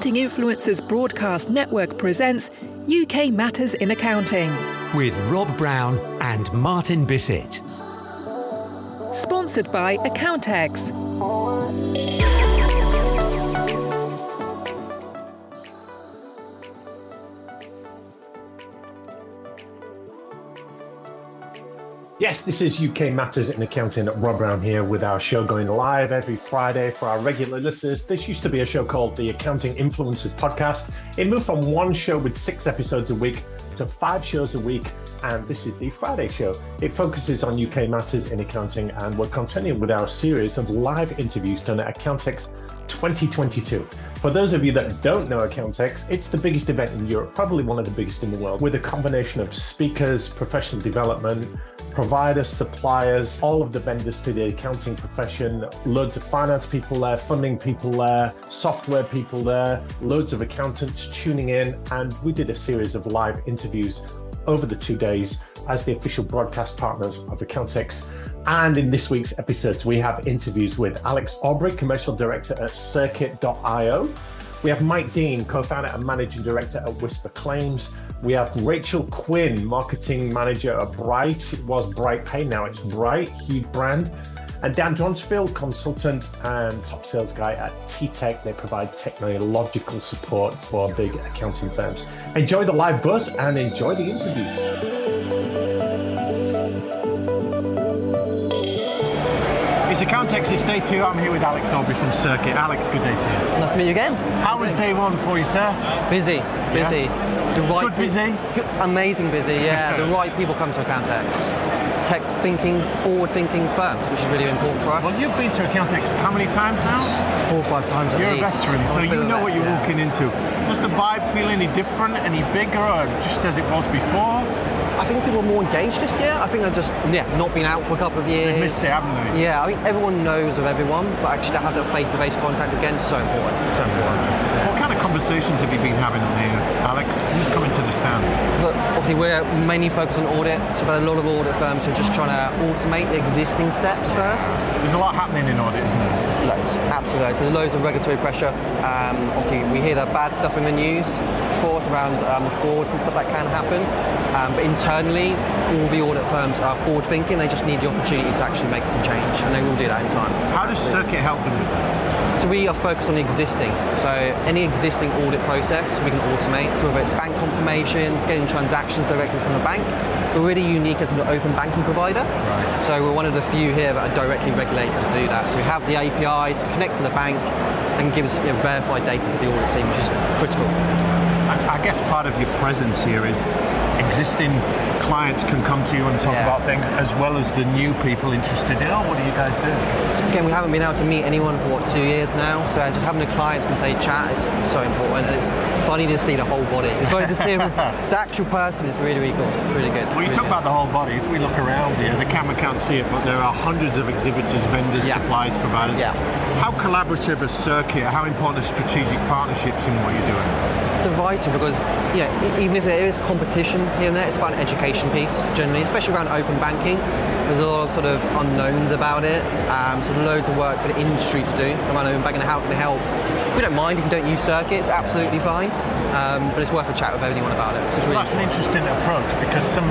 Accounting Influencers Broadcast Network presents UK Matters in Accounting. with Rob Brown and Martin Bissett. Sponsored by Accountex. Yes, this is UK Matters in Accounting. Rob Brown here with our show going live every Friday for our regular listeners. This used to be a show called the Accounting Influencers Podcast. It moved from one show with six episodes a week to five shows a week, and this is the Friday show. It focuses on UK matters in accounting, and we're continuing with our series of live interviews done at Accountex 2022. For those of you that don't know Accountex, it's the biggest event in Europe, probably one of the biggest in the world, with a combination of speakers, professional development, providers, suppliers, all of the vendors to the accounting profession, loads of finance people there, funding people there, software people there, loads of accountants tuning in. And we did a series of live interviews over the two days as the official broadcast partners of Accountex. And in this week's episodes, we have interviews with Alex Aubrey, commercial director at Circit.io. We have Mike Dean, co-founder and managing director at Whisper Claims. We have Rachel Quinn, marketing manager at Bright. It was Bright Pay, now it's Bright, huge brand. And Dan Dronsfield, consultant and top sales guy at T-Tech. They provide technological support for big accounting firms. Enjoy the live bus and enjoy the interviews. It's Accountex, it's day two. I'm here with Alex Aubrey from Circit. Alex, good day to you. Nice to meet you again. How was day one for you, sir? Busy, busy. Yes. The right Good busy? Good, amazing busy. Yeah, the right people come to Accountex. Tech thinking, forward thinking firms, which is really important for us. Well, you've been to Accountex how many times now? four or five times at You're a least. veteran, so a you a know what you're yeah. walking into. Does the vibe feel any different, any bigger, or just as it was before? I think people are more engaged this year. I think they've just yeah not been out for a couple of years. They've missed it, haven't they? Yeah, I think everyone knows of everyone, but actually to have that face-to-face contact again is so important. So important. What kind of conversations have you been having here, Alex? Who's coming to the stand? But obviously we're mainly focused on audit. So we've had a lot of audit firms who are just trying to automate the existing steps first. There's a lot happening in audit, isn't there? Loads, absolutely. So there's loads of regulatory pressure. Um, obviously, we hear the bad stuff in the news, of course, around um, fraud and stuff that can happen. Um, but internally, all the audit firms are forward thinking. They just need the opportunity to actually make some change, and they will do that in time. How does Circit help them with that? So we are focused on the existing. So any existing audit process we can automate. So whether it's bank confirmations, getting transactions directly from the bank, we're really unique as an open banking provider. So we're one of the few here that are directly regulated to do that. So we have the APIs to connect to the bank and give us you know, verified data to the audit team, which is critical. I, guess part of your presence here is existing clients can come to you and talk Yeah. about things as well as the new people interested in, oh, what do you guys do? So again, we haven't been able to meet anyone for what two years now. So just having the clients and say chat is so important, and it's funny to see the whole body. It's funny to see them, the actual person is really, really cool, really good. Well, you really talk good. about the whole body. If we look around here, the camera can't see it, but there are hundreds of exhibitors, vendors, Yeah. suppliers, providers. Yeah. How collaborative is Circit? How important are strategic partnerships in what you're doing? They're because you know even if there is competition here and there, it's about an education piece generally, especially around open banking. There's a lot of sort of unknowns about it, um, so loads of work for the industry to do open banking and how it can help. We don't mind if you don't use Circits, it's absolutely fine. Um, but it's worth a chat with anyone about it. It's really that's an interesting approach because some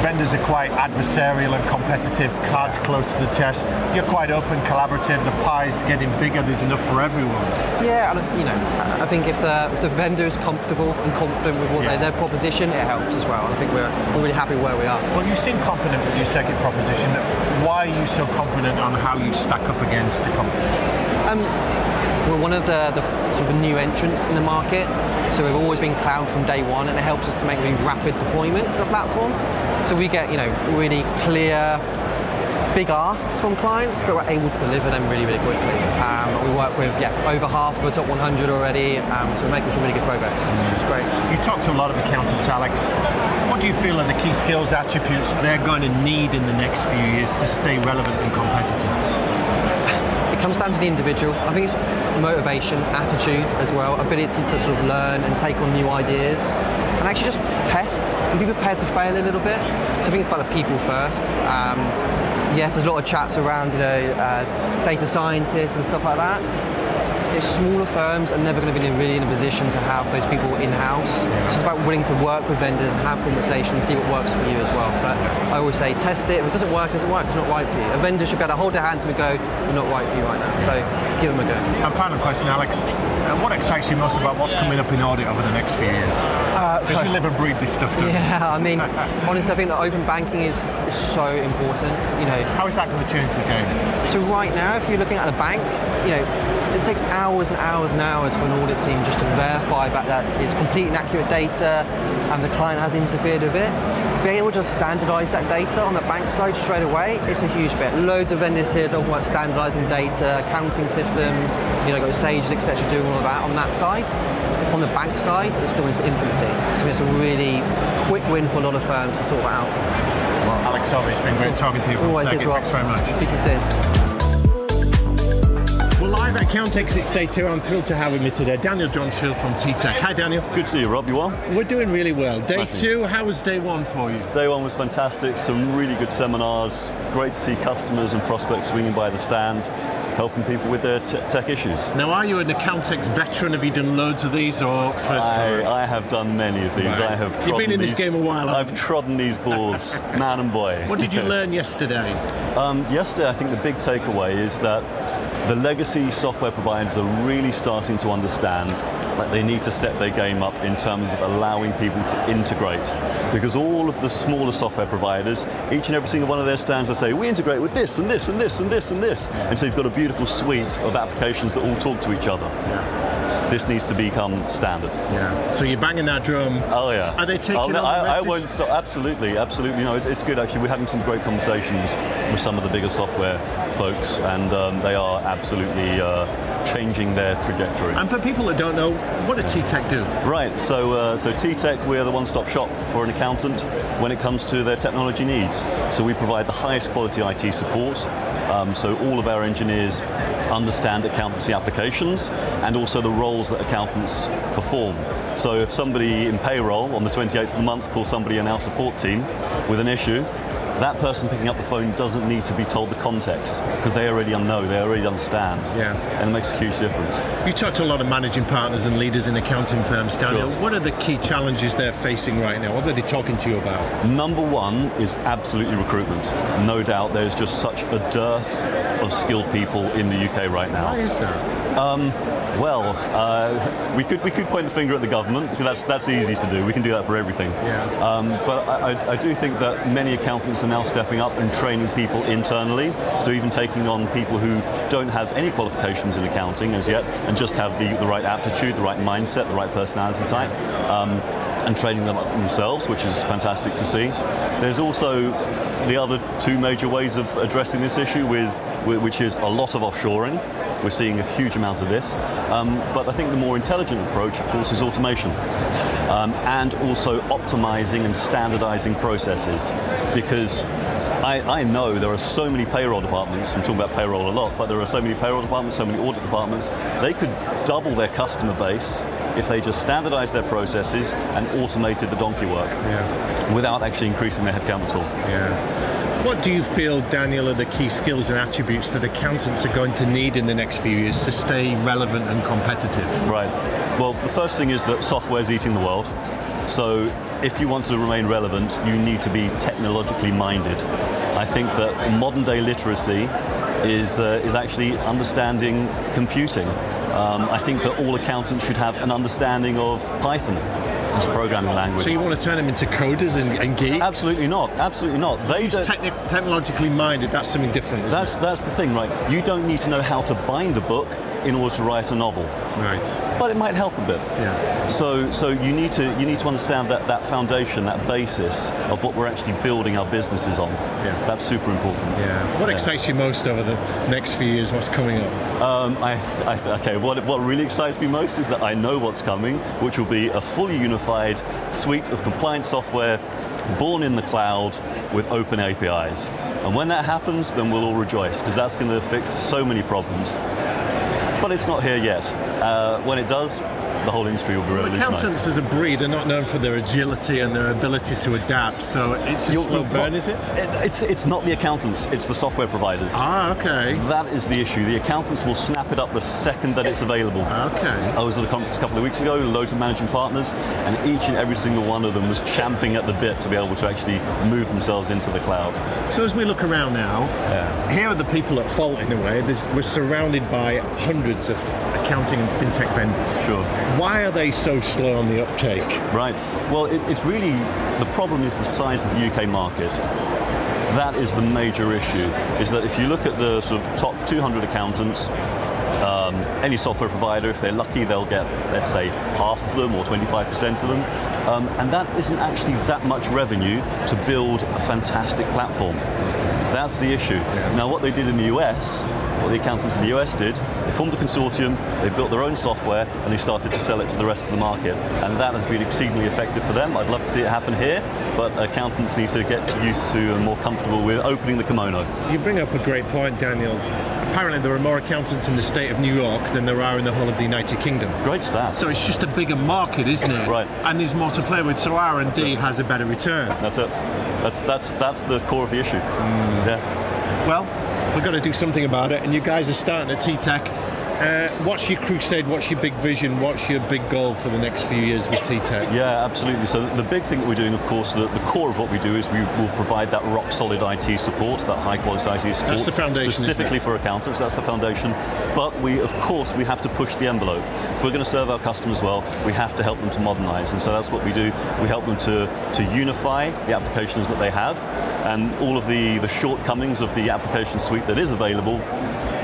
vendors are quite adversarial and competitive, cards close to the chest. You're quite open, collaborative, the pie's getting bigger, there's enough for everyone. Yeah, and you know, I- think if the, if the vendor is comfortable and confident with what Yeah. they, their proposition, it helps as well. I think we're, we're really happy where we are. Well, you seem confident with your second proposition. Why are you so confident on how you stack up against the competition? Um, we're one of the, the sort of new entrants in the market, so we've always been cloud from day one, and it helps us to make really rapid deployments to the platform. So we get you know really clear big asks from clients, but we're able to deliver them really, really quickly. Um, we work with yeah over half of the top 100 already, um, so we're making some really good progress. It's great. You talk to a lot of accountants, Alex. What do you feel are the key skills attributes they're going to need in the next few years to stay relevant and competitive? It comes down to the individual. I think it's motivation, attitude as well, ability to sort of learn and take on new ideas, and actually just test and be prepared to fail a little bit. So I think it's about the people first. Um, yes, there's a lot of chats around, you know, uh, data scientists and stuff like that. If smaller firms are never going to be really in a position to have those people in-house. It's just about willing to work with vendors and have conversations, see what works for you as well. But I always say, test it. If it doesn't work, it doesn't work. It's not right for you. A vendor should be able to hold their hands and go, "We're not right for you right now." So give them a go. And final question, Alex. Uh, what excites you most about what's coming up in audit over the next few years? Because you live and breathe this stuff. Yeah, I mean, honestly, I think that open banking is, is so important. You know, How is that going to change the game? So right now, if you're looking at a bank, you know, it takes hours and hours and hours for an audit team just to verify that that is complete and accurate data and the client has interfered with it. Being able to just standardise that data on the bank side straight away, it's a huge bit. Loads of vendors here talking about standardising data, accounting systems, you know, got Sage, etc., doing all of that on that side. On the bank side, it's still in its infancy. So it's a really quick win for a lot of firms to sort that out. Well, Alex Solvey, it's been great talking to you Always Thanks very much. Speak to you soon. Live at Exit Day 2, I'm thrilled to have with me today Daniel Dronsfield from T-Tech. Hi, Daniel. Good to see you, Rob. You well? We're doing really well. Day Smashing. two, how was day one for you? Day one was fantastic. Some really good seminars. Great to see customers and prospects swinging by the stand, helping people with their te- tech issues. Now, are you an Accountex veteran? Have you done loads of these or first time? I, I have done many of these. Right. I have. You've been in this game a while, I've trodden these boards, man and boy. What did you learn yesterday? Um, yesterday, I think the big takeaway is that the legacy software providers are really starting to understand that they need to step their game up in terms of allowing people to integrate. Because all of the smaller software providers, each and every single one of their stands, they say, we integrate with this and this and this and this and this. And so you've got a beautiful suite of applications that all talk to each other. This needs to become standard. Yeah. So you're banging that drum. Oh yeah. Are they taking Oh, no, the I, I won't stop. Absolutely, absolutely. No, it, it's good actually. We're having some great conversations with some of the bigger software folks, and um, they are absolutely uh, changing their trajectory. And for people that don't know, what did T-Tech do? Right, so uh, so T-Tech, we're the one-stop shop for an accountant when it comes to their technology needs. So we provide the highest quality IT support. Um, so all of our engineers understand accountancy applications and also the roles that accountants perform. So if somebody in payroll on the 28th of the month calls somebody in our support team with an issue, that person picking up the phone doesn't need to be told the context because they already know, they already understand. Yeah. And it makes a huge difference. You talk to a lot of managing partners and leaders in accounting firms, Daniel. Sure. What are the key challenges they're facing right now? What are they talking to you about? Number one is absolutely recruitment. No doubt there's just such a dearth of skilled people in the UK right now. Why is that? Well, uh, we could we could point the finger at the government because that's that's easy to do. We can do that for everything. Yeah. Um, but I, I- I do think that many accountants are now stepping up and training people internally. So even taking on people who don't have any qualifications in accounting as yet, and just have the, the right aptitude, the right mindset, the right personality type, um, and training them up themselves, which is fantastic to see. There's also the other two major ways of addressing this issue is, which is a lot of offshoring. We're seeing a huge amount of this. Um, but I think the more intelligent approach, of course, is automation. Um, and also optimizing and standardizing processes. Because I, I know there are so many payroll departments, I'm talking about payroll a lot, but there are so many payroll departments, so many audit departments, they could double their customer base if they just standardized their processes and automated the donkey work Yeah. without actually increasing their headcount at all. Yeah. What do you feel, Daniel, are the key skills and attributes that accountants are going to need in the next few years to stay relevant and competitive? Right. Well, the first thing is that software is eating the world. So if you want to remain relevant, you need to be technologically minded. I think that modern day literacy is, uh, is actually understanding computing. Um, I think that all accountants should have an understanding of Python as a programming language. So you want to turn them into coders and, and geeks? Absolutely not. Absolutely not. They don't- techni- technologically minded, that's something different. That's that's the thing, right? You don't need to know how to bind a book. In order to write a novel. Right. But it might help a bit. Yeah. So, so you need to you need to understand that that foundation, that basis of what we're actually building our businesses on. Yeah. That's super important. Yeah. What excites you most over the next few years? What's coming up? Um, I, I, okay, what, what really excites me most is that I know what's coming, which will be a fully unified suite of compliance software born in the cloud with open APIs. And when that happens, then we'll all rejoice because that's going to fix so many problems. But it's not here yet. Uh, when it does, the whole industry will be revolutionized. Accountants as a breed are not known for their agility and their ability to adapt, so it's a You'll- slow burn, is it? it? It's, it's not the accountants, it's the software providers. Ah, okay. That is the issue. The accountants will snap it up the second that it's available. Okay. I was at a conference a couple of weeks ago, loads of managing partners, and each and every single one of them was champing at the bit to be able to actually move themselves into the cloud. So as we look around now, here are the people at fault in a way. There's, we're surrounded by hundreds of accounting and fintech vendors. Sure. Why are they so slow on the uptake? Right. Well, it, it's really the problem is the size of the UK market. That is the major issue. Is that if you look at the sort of top 200 accountants, um, any software provider, if they're lucky, they'll get, let's say, half of them or 25% of them. Um, and that isn't actually that much revenue to build a fantastic platform. That's the issue. Now, what they did in the US, what the accountants in the US did, they formed a consortium, they built their own software, and they started to sell it to the rest of the market. And that has been exceedingly effective for them. I'd love to see it happen here, but accountants need to get used to and more comfortable with opening the kimono. You bring up a great point, Daniel. Apparently, there are more accountants in the state of New York than there are in the whole of the United Kingdom. Great stat. So it's just a bigger market, isn't it? Right. And there's more to play with, so R&D has a better return. That's it. That's that's that's the core of the issue. Hmm. Yeah. Well, we've got to do something about it, and you guys are starting at T-Tech. Uh, what's your crusade? What's your big vision? What's your big goal for the next few years with T-Tech? Yeah, absolutely. So the big thing that we're doing, of course, the, the core of what we do is we will provide that rock solid IT support, that high quality IT support. That's the foundation, Specifically for accountants, that's the foundation. But we, of course, we have to push the envelope. If we're going to serve our customers well, we have to help them to modernize. And so that's what we do. We help them to, to unify the applications that they have and all of the, the shortcomings of the application suite that is available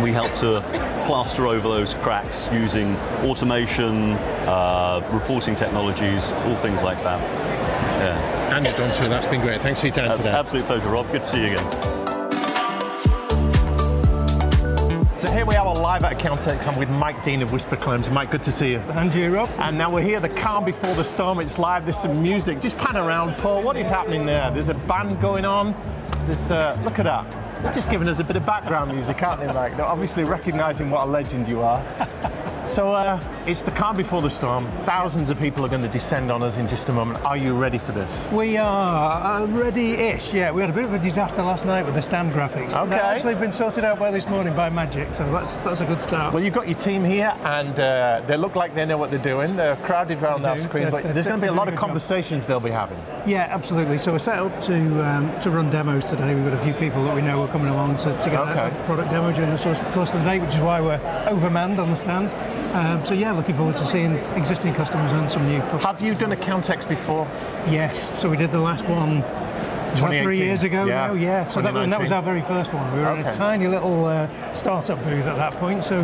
we help to plaster over those cracks using automation, uh, reporting technologies, all things like that. Yeah. Daniel Doncher, that's been great. Thanks for your time Ab- today. Absolute pleasure, Rob. Good to see you again. So here we are live at Accountex. I'm with Mike Dean of Whisper Claims. Mike, good to see you. And you, Rob? And now we're here, the calm before the storm. It's live. There's some music. Just pan around, Paul. What is happening there? There's a band going on. There's uh, look at that. Just giving us a bit of background music, aren't they, Mike? They're obviously recognising what a legend you are. So uh, it's the calm before the storm. Thousands of people are going to descend on us in just a moment. Are you ready for this? We are uh, ready-ish. Yeah, we had a bit of a disaster last night with the stand graphics. Okay. They've actually been sorted out by this morning by Magic, so that's that's a good start. Well, you've got your team here, and uh, they look like they know what they're doing. They're crowded around that screen, They're- but they're there's going to be a lot of good job. conversations they'll be having. Yeah, absolutely. So we're set up to um, to run demos today. We've got a few people that we know are coming along to, to get Okay. a product demo during the course course of the day, which is why we're overmanned on the stand. Um, so yeah, looking forward to seeing existing customers and some new. customers. Have you done Accountex before? Yes. So we did the last one. was that 2018? Three years ago Yeah. now, yeah. So that, and that was our very first one. We were in a tiny little uh, startup booth at that point. So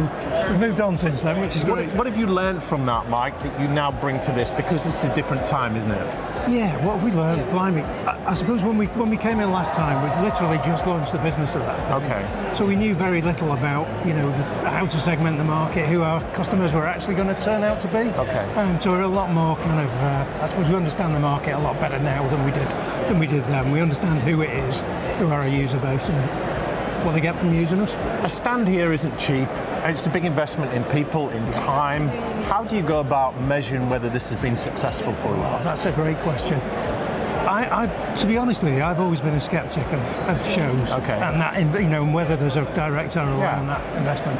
we've moved on since then, which is What, great. what have you learned from that, Mike, that you now bring to this? Because this is a different time, isn't it? Yeah, what have we learned? Blimey. I, I suppose when we when we came in last time, we literally just launched the business of that. Okay. So we knew very little about, you know, how to segment the market, who our customers were actually going to turn out to be. Okay. Um, so we're a lot more kind of, uh, I suppose we understand the market a lot better now than we did than we did then. We understand who it is, who are our user base, and what they get from using us. A stand here isn't cheap. It's a big investment in people, in time. How do you go about measuring whether this has been successful for you? Oh, that's a great question. I, I, to be honest with you, I've always been a skeptic of, of shows Okay. and that, you know, and whether there's a direct ROI Yeah. on that investment.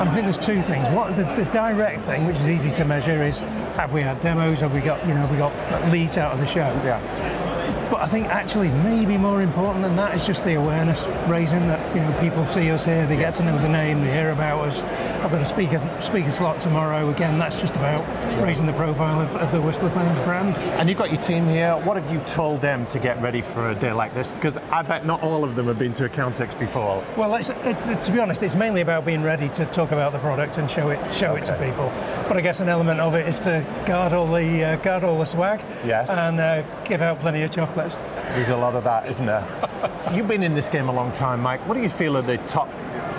I think there's two things. What the, the direct thing, which is easy to measure, is have we had demos? Have we got, you know, have we got leads out of the show? Yeah. But I think actually maybe more important than that is just the awareness raising that you know people see us here, they get to know the name, they hear about us. I've got a speaker speaker slot tomorrow. Again, that's just about raising the profile of, of the Whisper Claims brand. And you've got your team here. What have you told them to get ready for a day like this? Because I bet not all of them have been to Accountex before. Well, it's, it, to be honest, it's mainly about being ready to talk about the product and show it show it to people. But I guess an element of it is to guard all the uh, guard all the swag. Yes. And uh, give out plenty of There's a lot of that, isn't there? You've been in this game a long time, Mike. What do you feel are the top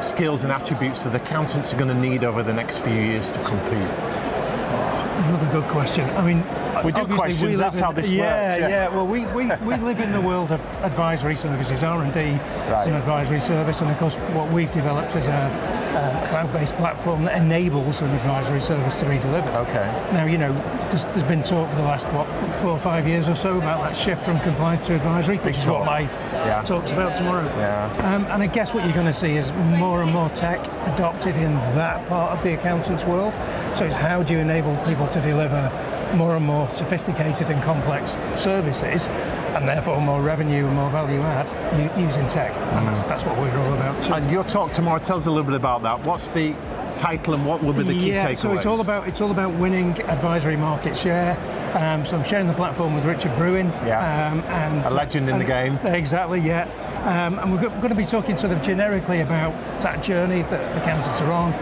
skills and attributes that accountants are going to need over the next few years to compete? Oh, another good question. I mean, We do questions, live that's in- how this yeah, works, yeah. Yeah, Well, we, we, we live in the world of advisory services. R and D is an advisory service, and of course, what we've developed is a, a cloud-based platform that enables an advisory service to be delivered. Okay. Now, you know, there's, there's been talk for the last what four or five years or so about that shift from compliance to advisory, which is talk. what my Yeah. talk's about tomorrow. Yeah. Um, and I guess what you're going to see is more and more tech adopted in that part of the accountant's world. So it's how do you enable people to deliver more and more sophisticated and complex services, and therefore more revenue and more value add using tech. And that's, that's what we're all about. So- And your talk tomorrow, tell us a little bit about that. What's the title and what will be the key yeah, takeaways? so it's all about it's all about winning advisory market share. Um, so I'm sharing the platform with Richard Bruin. Yeah. Um, and A legend in the game. Exactly. Yeah. Um, and we're, go- going to be talking sort of generically about that journey that accountants are on.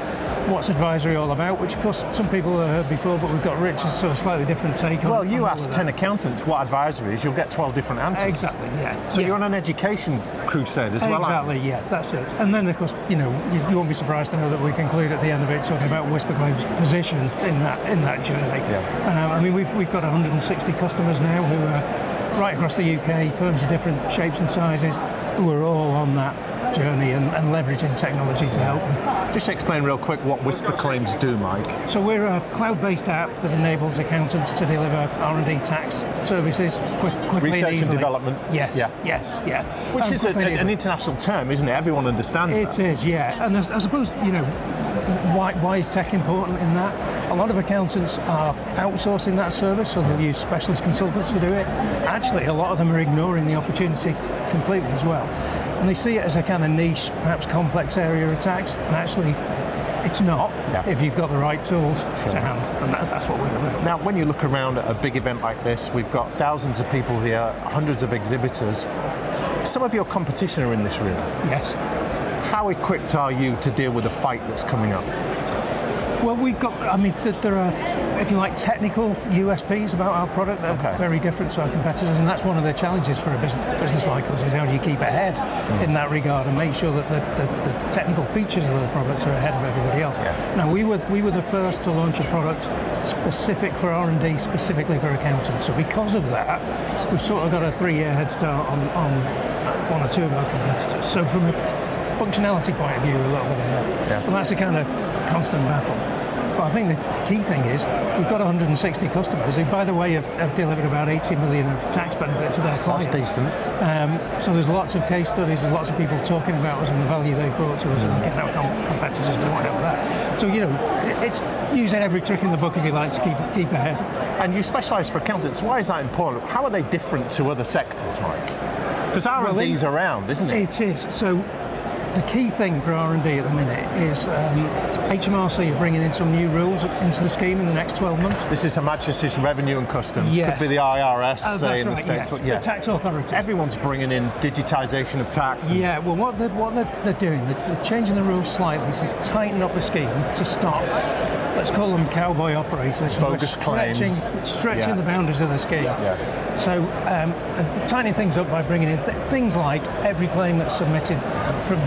What's advisory all about? Which, of course, some people have heard before, but we've got Richard's sort of slightly different take on. Well, you on ask 10 that. accountants what advisory is, you'll get 12 different answers. Exactly. Yeah. So yeah. you're on an education crusade as well, Exactly, yeah, that's it. And then, of course, you know, you, you won't be surprised to know that we conclude at the end of it talking about Whisper Claims' position in that in that journey. Yeah. Um, I mean, we've we've got 160 customers now who are right across the UK, firms of different shapes and sizes, who are all on that journey and, and leveraging technology to help them. Just explain real quick what Whisper Claims do, Mike. So we're a cloud-based app that enables accountants to deliver R&D tax services quick, quickly Research and and development. Yes, Yeah. yes, yeah. Which Um, is a, an international term, isn't it? Everyone understands It that. is, yeah. And I suppose, you know, why, why is tech important in that? A lot of accountants are outsourcing that service, so they'll use specialist consultants to do it. Actually, a lot of them are ignoring the opportunity completely as well. And they see it as a kind of niche, perhaps complex area of tax, and actually, it's not Yeah. if you've got the right tools to hand. And that, that's what we're about. Now, when you look around at a big event like this, we've got thousands of people here, hundreds of exhibitors. Some of your competition are in this room. Yes. How equipped are you to deal with the fight that's coming up? Well, we've got, I mean, th- there are, if you like, technical USPs about our product that Okay. are very different to our competitors, and that's one of the challenges for a business, business like us is how do you keep ahead Hmm. in that regard and make sure that the, the, the technical features of the product are ahead of everybody else. Now, we were, we were the first to launch a product specific for R&D, specifically for accountants. So because of that, we've sort of got a three-year head start on, on one or two of our competitors. So from a functionality point of view, a little bit. Yeah. Well, that's a kind of constant battle. But I think the key thing is we've got 160 customers who, by the way, have, have delivered about 80 million of tax benefit to their clients. That's decent. Um, so there's lots of case studies, there's lots of people talking about us and the value they've brought to us, and again, our com- competitors don't have that. So you know, it's using every trick in the book if you like to keep keep ahead. And you specialise for accountants. Why is that important? How are they different to other sectors, Mike? Because R&D's Well, around, isn't it? It is. So the key thing for R&D at the minute is um, HMRC are bringing in some new rules into the scheme in the next 12 months. This is Majesty's Revenue and Customs. Yes. Could be the IRS, Oh, say, in the States. yes. But yeah, The tax authorities. everyone's bringing in digitisation of tax. Yeah, well, what they're, what they're, they're doing, they're, they're changing the rules slightly to tighten up the scheme to stop, let's call them cowboy operators. Bogus stretching, claims. Stretching Yeah. the boundaries of the scheme. Yeah. So, um, uh, tightening things up by bringing in th- things like every claim that's submitted from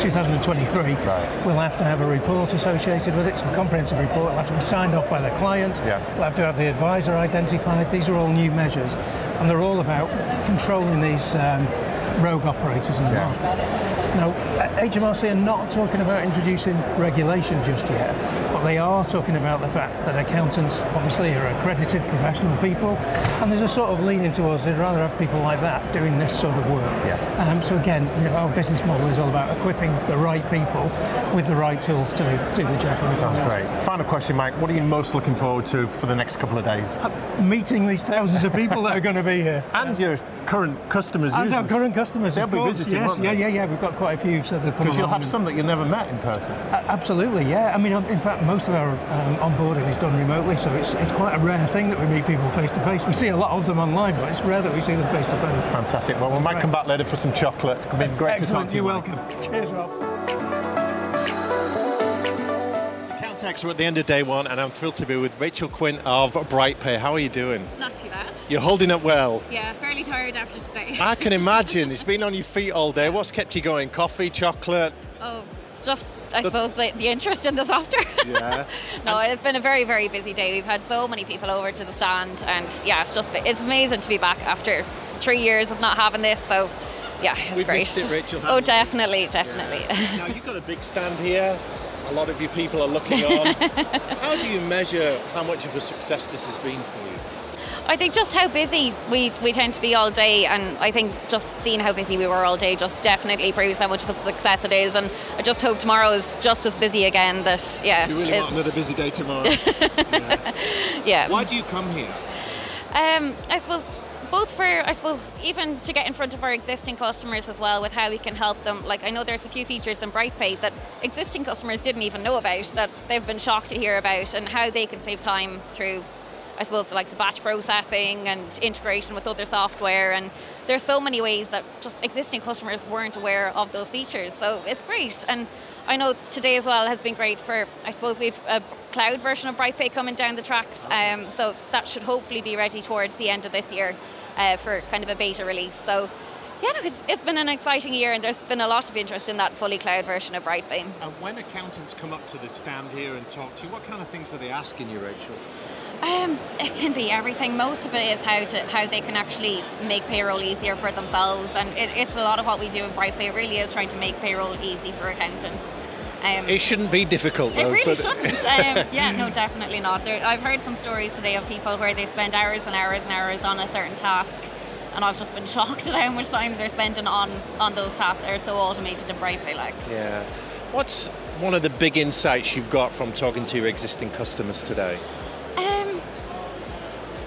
2023 Right. will have to have a report associated with it, some comprehensive report, It will have to be signed off by the client, Yeah. will have to have the advisor identified. These are all new measures, and they're all about controlling these um, rogue operators in the Yeah. market. Now, HMRC are not talking about introducing regulation just yet, but they are talking about the fact that accountants obviously are accredited professional people, and there's a sort of leaning towards they'd rather have people like that doing this sort of work. Yeah. Um, so again, you know, our business model is all about equipping the right people with the right tools to do, the job. Sounds business. great. Final question, Mike. What are you most looking forward to for the next couple of days? Meeting these thousands of people that are going to be here. And your current customers, our current customers, They'll be course, visiting, yes, yeah, yeah, yeah. We've got quite a few, so Because you'll have some that you've never met in person. A- Absolutely, yeah. I mean, um, in fact, most of our um, onboarding is done remotely, so it's, it's quite a rare thing that we meet people face to face. We see a lot of them online, but it's rare that we see them face to face. Fantastic. Well, we might come back later for some chocolate. It's been great to talk to you. you're welcome. Cheers, Rob. Accountex, we're at the end of day one, and I'm thrilled to be with Rachel Quinn of BrightPay. How are you doing? Not too bad. You're holding up well. Yeah, fairly tired after today. I can imagine. It's been on your feet all day. What's kept you going? Coffee, chocolate? Oh, just I suppose the, the interest in the software. Yeah. no, it's been a very very busy day. We've had so many people over to the stand, and yeah, it's just it's amazing to be back after three years of not having this. So. Yeah, it's We've great. it, Rachel, oh, definitely, definitely. now, you've got a big stand here. A lot of you people are looking on. how do you measure how much of a success this has been for you? I think just how busy we, we tend to be all day, and I think just seeing how busy we were all day just definitely proves how much of a success it is. And I just hope tomorrow is just as busy again. That yeah, You really want another busy day tomorrow. yeah. Why do you come here? Um, I suppose both for I suppose even to get in front of our existing customers as well with how we can help them. Like I know there's a few features in BrightPay that existing customers didn't even know about that they've been shocked to hear about and how they can save time through I suppose like the batch processing and integration with other software and there's so many ways that just existing customers weren't aware of those features. So it's great and I know today as well has been great for I suppose we've a cloud version of BrightPay coming down the tracks. Um, so that should hopefully be ready towards the end of this year uh, for kind of a beta release. So yeah, no, it's, it's been an exciting year and there's been a lot of interest in that fully cloud version of BrightPay. And when accountants come up to the stand here and talk to you, what kind of things are they asking you, Rachel? Um, it can be everything. Most of it is how to how they can actually make payroll easier for themselves, and it, it's a lot of what we do in BrightPay. It really is trying to make payroll easy for accountants. Um, It shouldn't be difficult, It though. really shouldn't. um, yeah, no, definitely not. There, I've heard some stories today of people where they spend hours and hours and hours on a certain task, and I've just been shocked at how much time they're spending on on those tasks. They're so automated in BrightPay, like. Yeah. What's one of the big insights you've got from talking to your existing customers today? Um,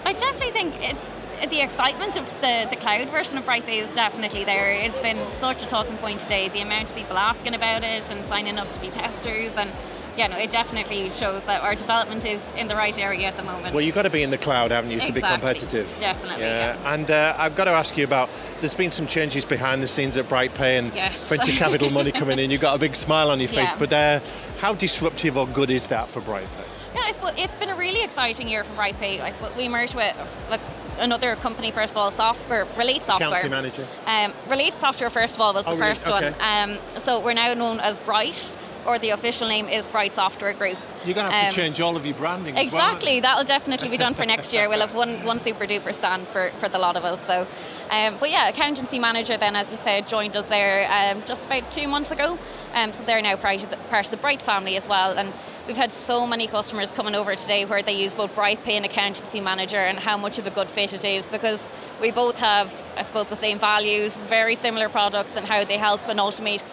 I definitely think it's the excitement of the, the cloud version of BrightPay is definitely there. It's been such a talking point today. The amount of people asking about it and signing up to be testers, and yeah, no, it definitely shows that our development is in the right area at the moment. Well, you've got to be in the cloud, haven't you, to be competitive? Definitely, Yeah. And uh, I've got to ask you about. There's been some changes behind the scenes at BrightPay and Yes. venture capital money coming in. You've got a big smile on your face, Yeah. but uh, how disruptive or good is that for BrightPay? Yeah, I suppose it's been a really exciting year for BrightPay. I suppose we merged with like another company first of all, software Relate Software. Accountancy manager. Um, Relate Software first of all was the Oh, really? first Okay. one. Um, so we're now known as Bright, or the official name is Bright Software Group. You're going to have Um, to change all of your branding as well. Exactly, that'll definitely be done for next year. We'll have one, one super duper stand for, for the lot of us. So, um, but yeah, accountancy manager then, as you said, joined us there um, just about two months ago. Um, so they're now part of, the, part of the Bright family as well. And we've had so many customers coming over today where they use both BrightPay and accountancy manager, and how much of a good fit it is because we both have, I suppose, the same values, very similar products, and how they help and automate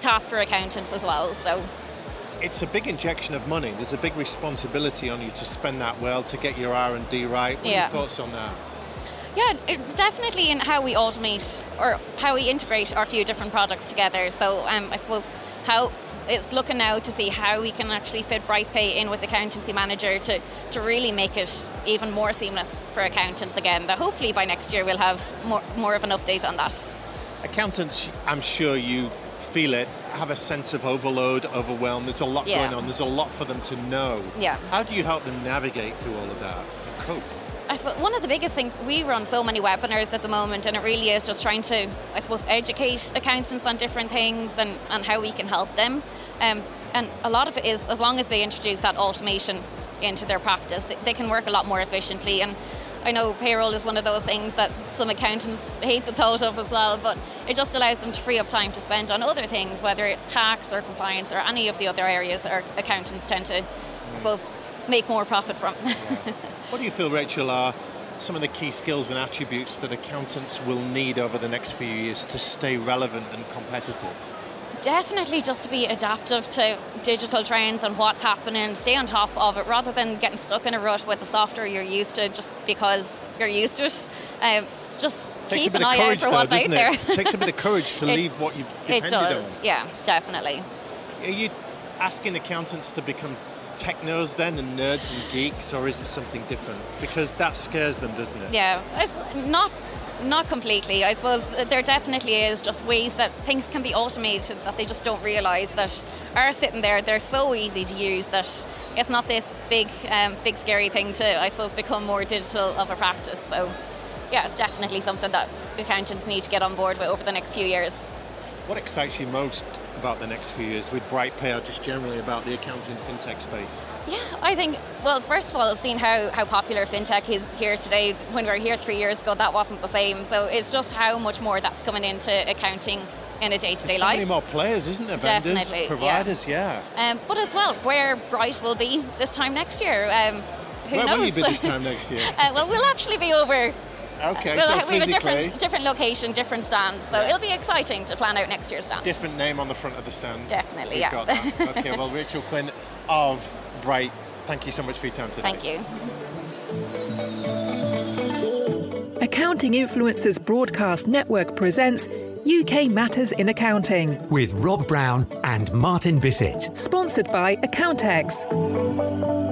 tasks for accountants as well. So. it's a big injection of money. There's a big responsibility on you to spend that well to get your R and D right. What are Yeah. your thoughts on that? Yeah, it, definitely in how we automate or how we integrate our few different products together. So um, I suppose how it's looking now to see how we can actually fit BrightPay in with Accountancy Manager to, to really make it even more seamless for accountants again. That hopefully by next year we'll have more, more of an update on that. Accountants, I'm sure you feel it, have a sense of overload, overwhelm. There's a lot Yeah. going on. There's a lot for them to know. Yeah. How do you help them navigate through all of that and cope? I suppose one of the biggest things we run so many webinars at the moment, and it really is just trying to, I suppose, educate accountants on different things and, and how we can help them. Um, and a lot of it is as long as they introduce that automation into their practice, they can work a lot more efficiently. And I know payroll is one of those things that some accountants hate the thought of as well, but it just allows them to free up time to spend on other things, whether it's tax or compliance or any of the other areas our accountants tend to, I suppose, make more profit from. What do you feel, Rachel, are some of the key skills and attributes that accountants will need over the next few years to stay relevant and competitive? Definitely just to be adaptive to digital trends and what's happening, stay on top of it rather than getting stuck in a rut with the software you're used to just because you're used to it. Um, just Takes keep a bit an of eye courage, out for though, what's out there. it? Takes a bit of courage to It- leave what you've It does, on. yeah, definitely. Are you asking accountants to become technos then and nerds and geeks, or is it something different? Because that scares them, doesn't it? Yeah, it's not not completely. I suppose there definitely is just ways that things can be automated that they just don't realise that are sitting there. They're so easy to use that it's not this big, um, big scary thing to, I suppose, become more digital of a practice. So, yeah, it's definitely something that accountants need to get on board with over the next few years. What excites you most about the next few years with BrightPay or just generally about the accounting fintech space? Yeah, I think, well, first of all, seeing how, how popular fintech is here today, when we were here three years ago, that wasn't the same. So it's just how much more that's coming into accounting in a day to day life. There's so life. many more players, isn't there? Vendors, Definitely, yeah. providers, yeah. Um, but as well, where Bright will be this time next year. Um, who Where knows? will you be this time next year? uh, well, we'll actually be over. Okay, we'll so we have a physically, different, different location, different stand. So it'll be exciting to plan out next year's stand. different name on the front of the stand. Definitely, We've yeah. got that. Okay, well, Rachel Quinn of Bright, thank you so much for your time today. Thank you. Accounting Influencers Broadcast Network presents UK Matters in Accounting, With Rob Brown and Martin Bissett. sponsored by Accountex.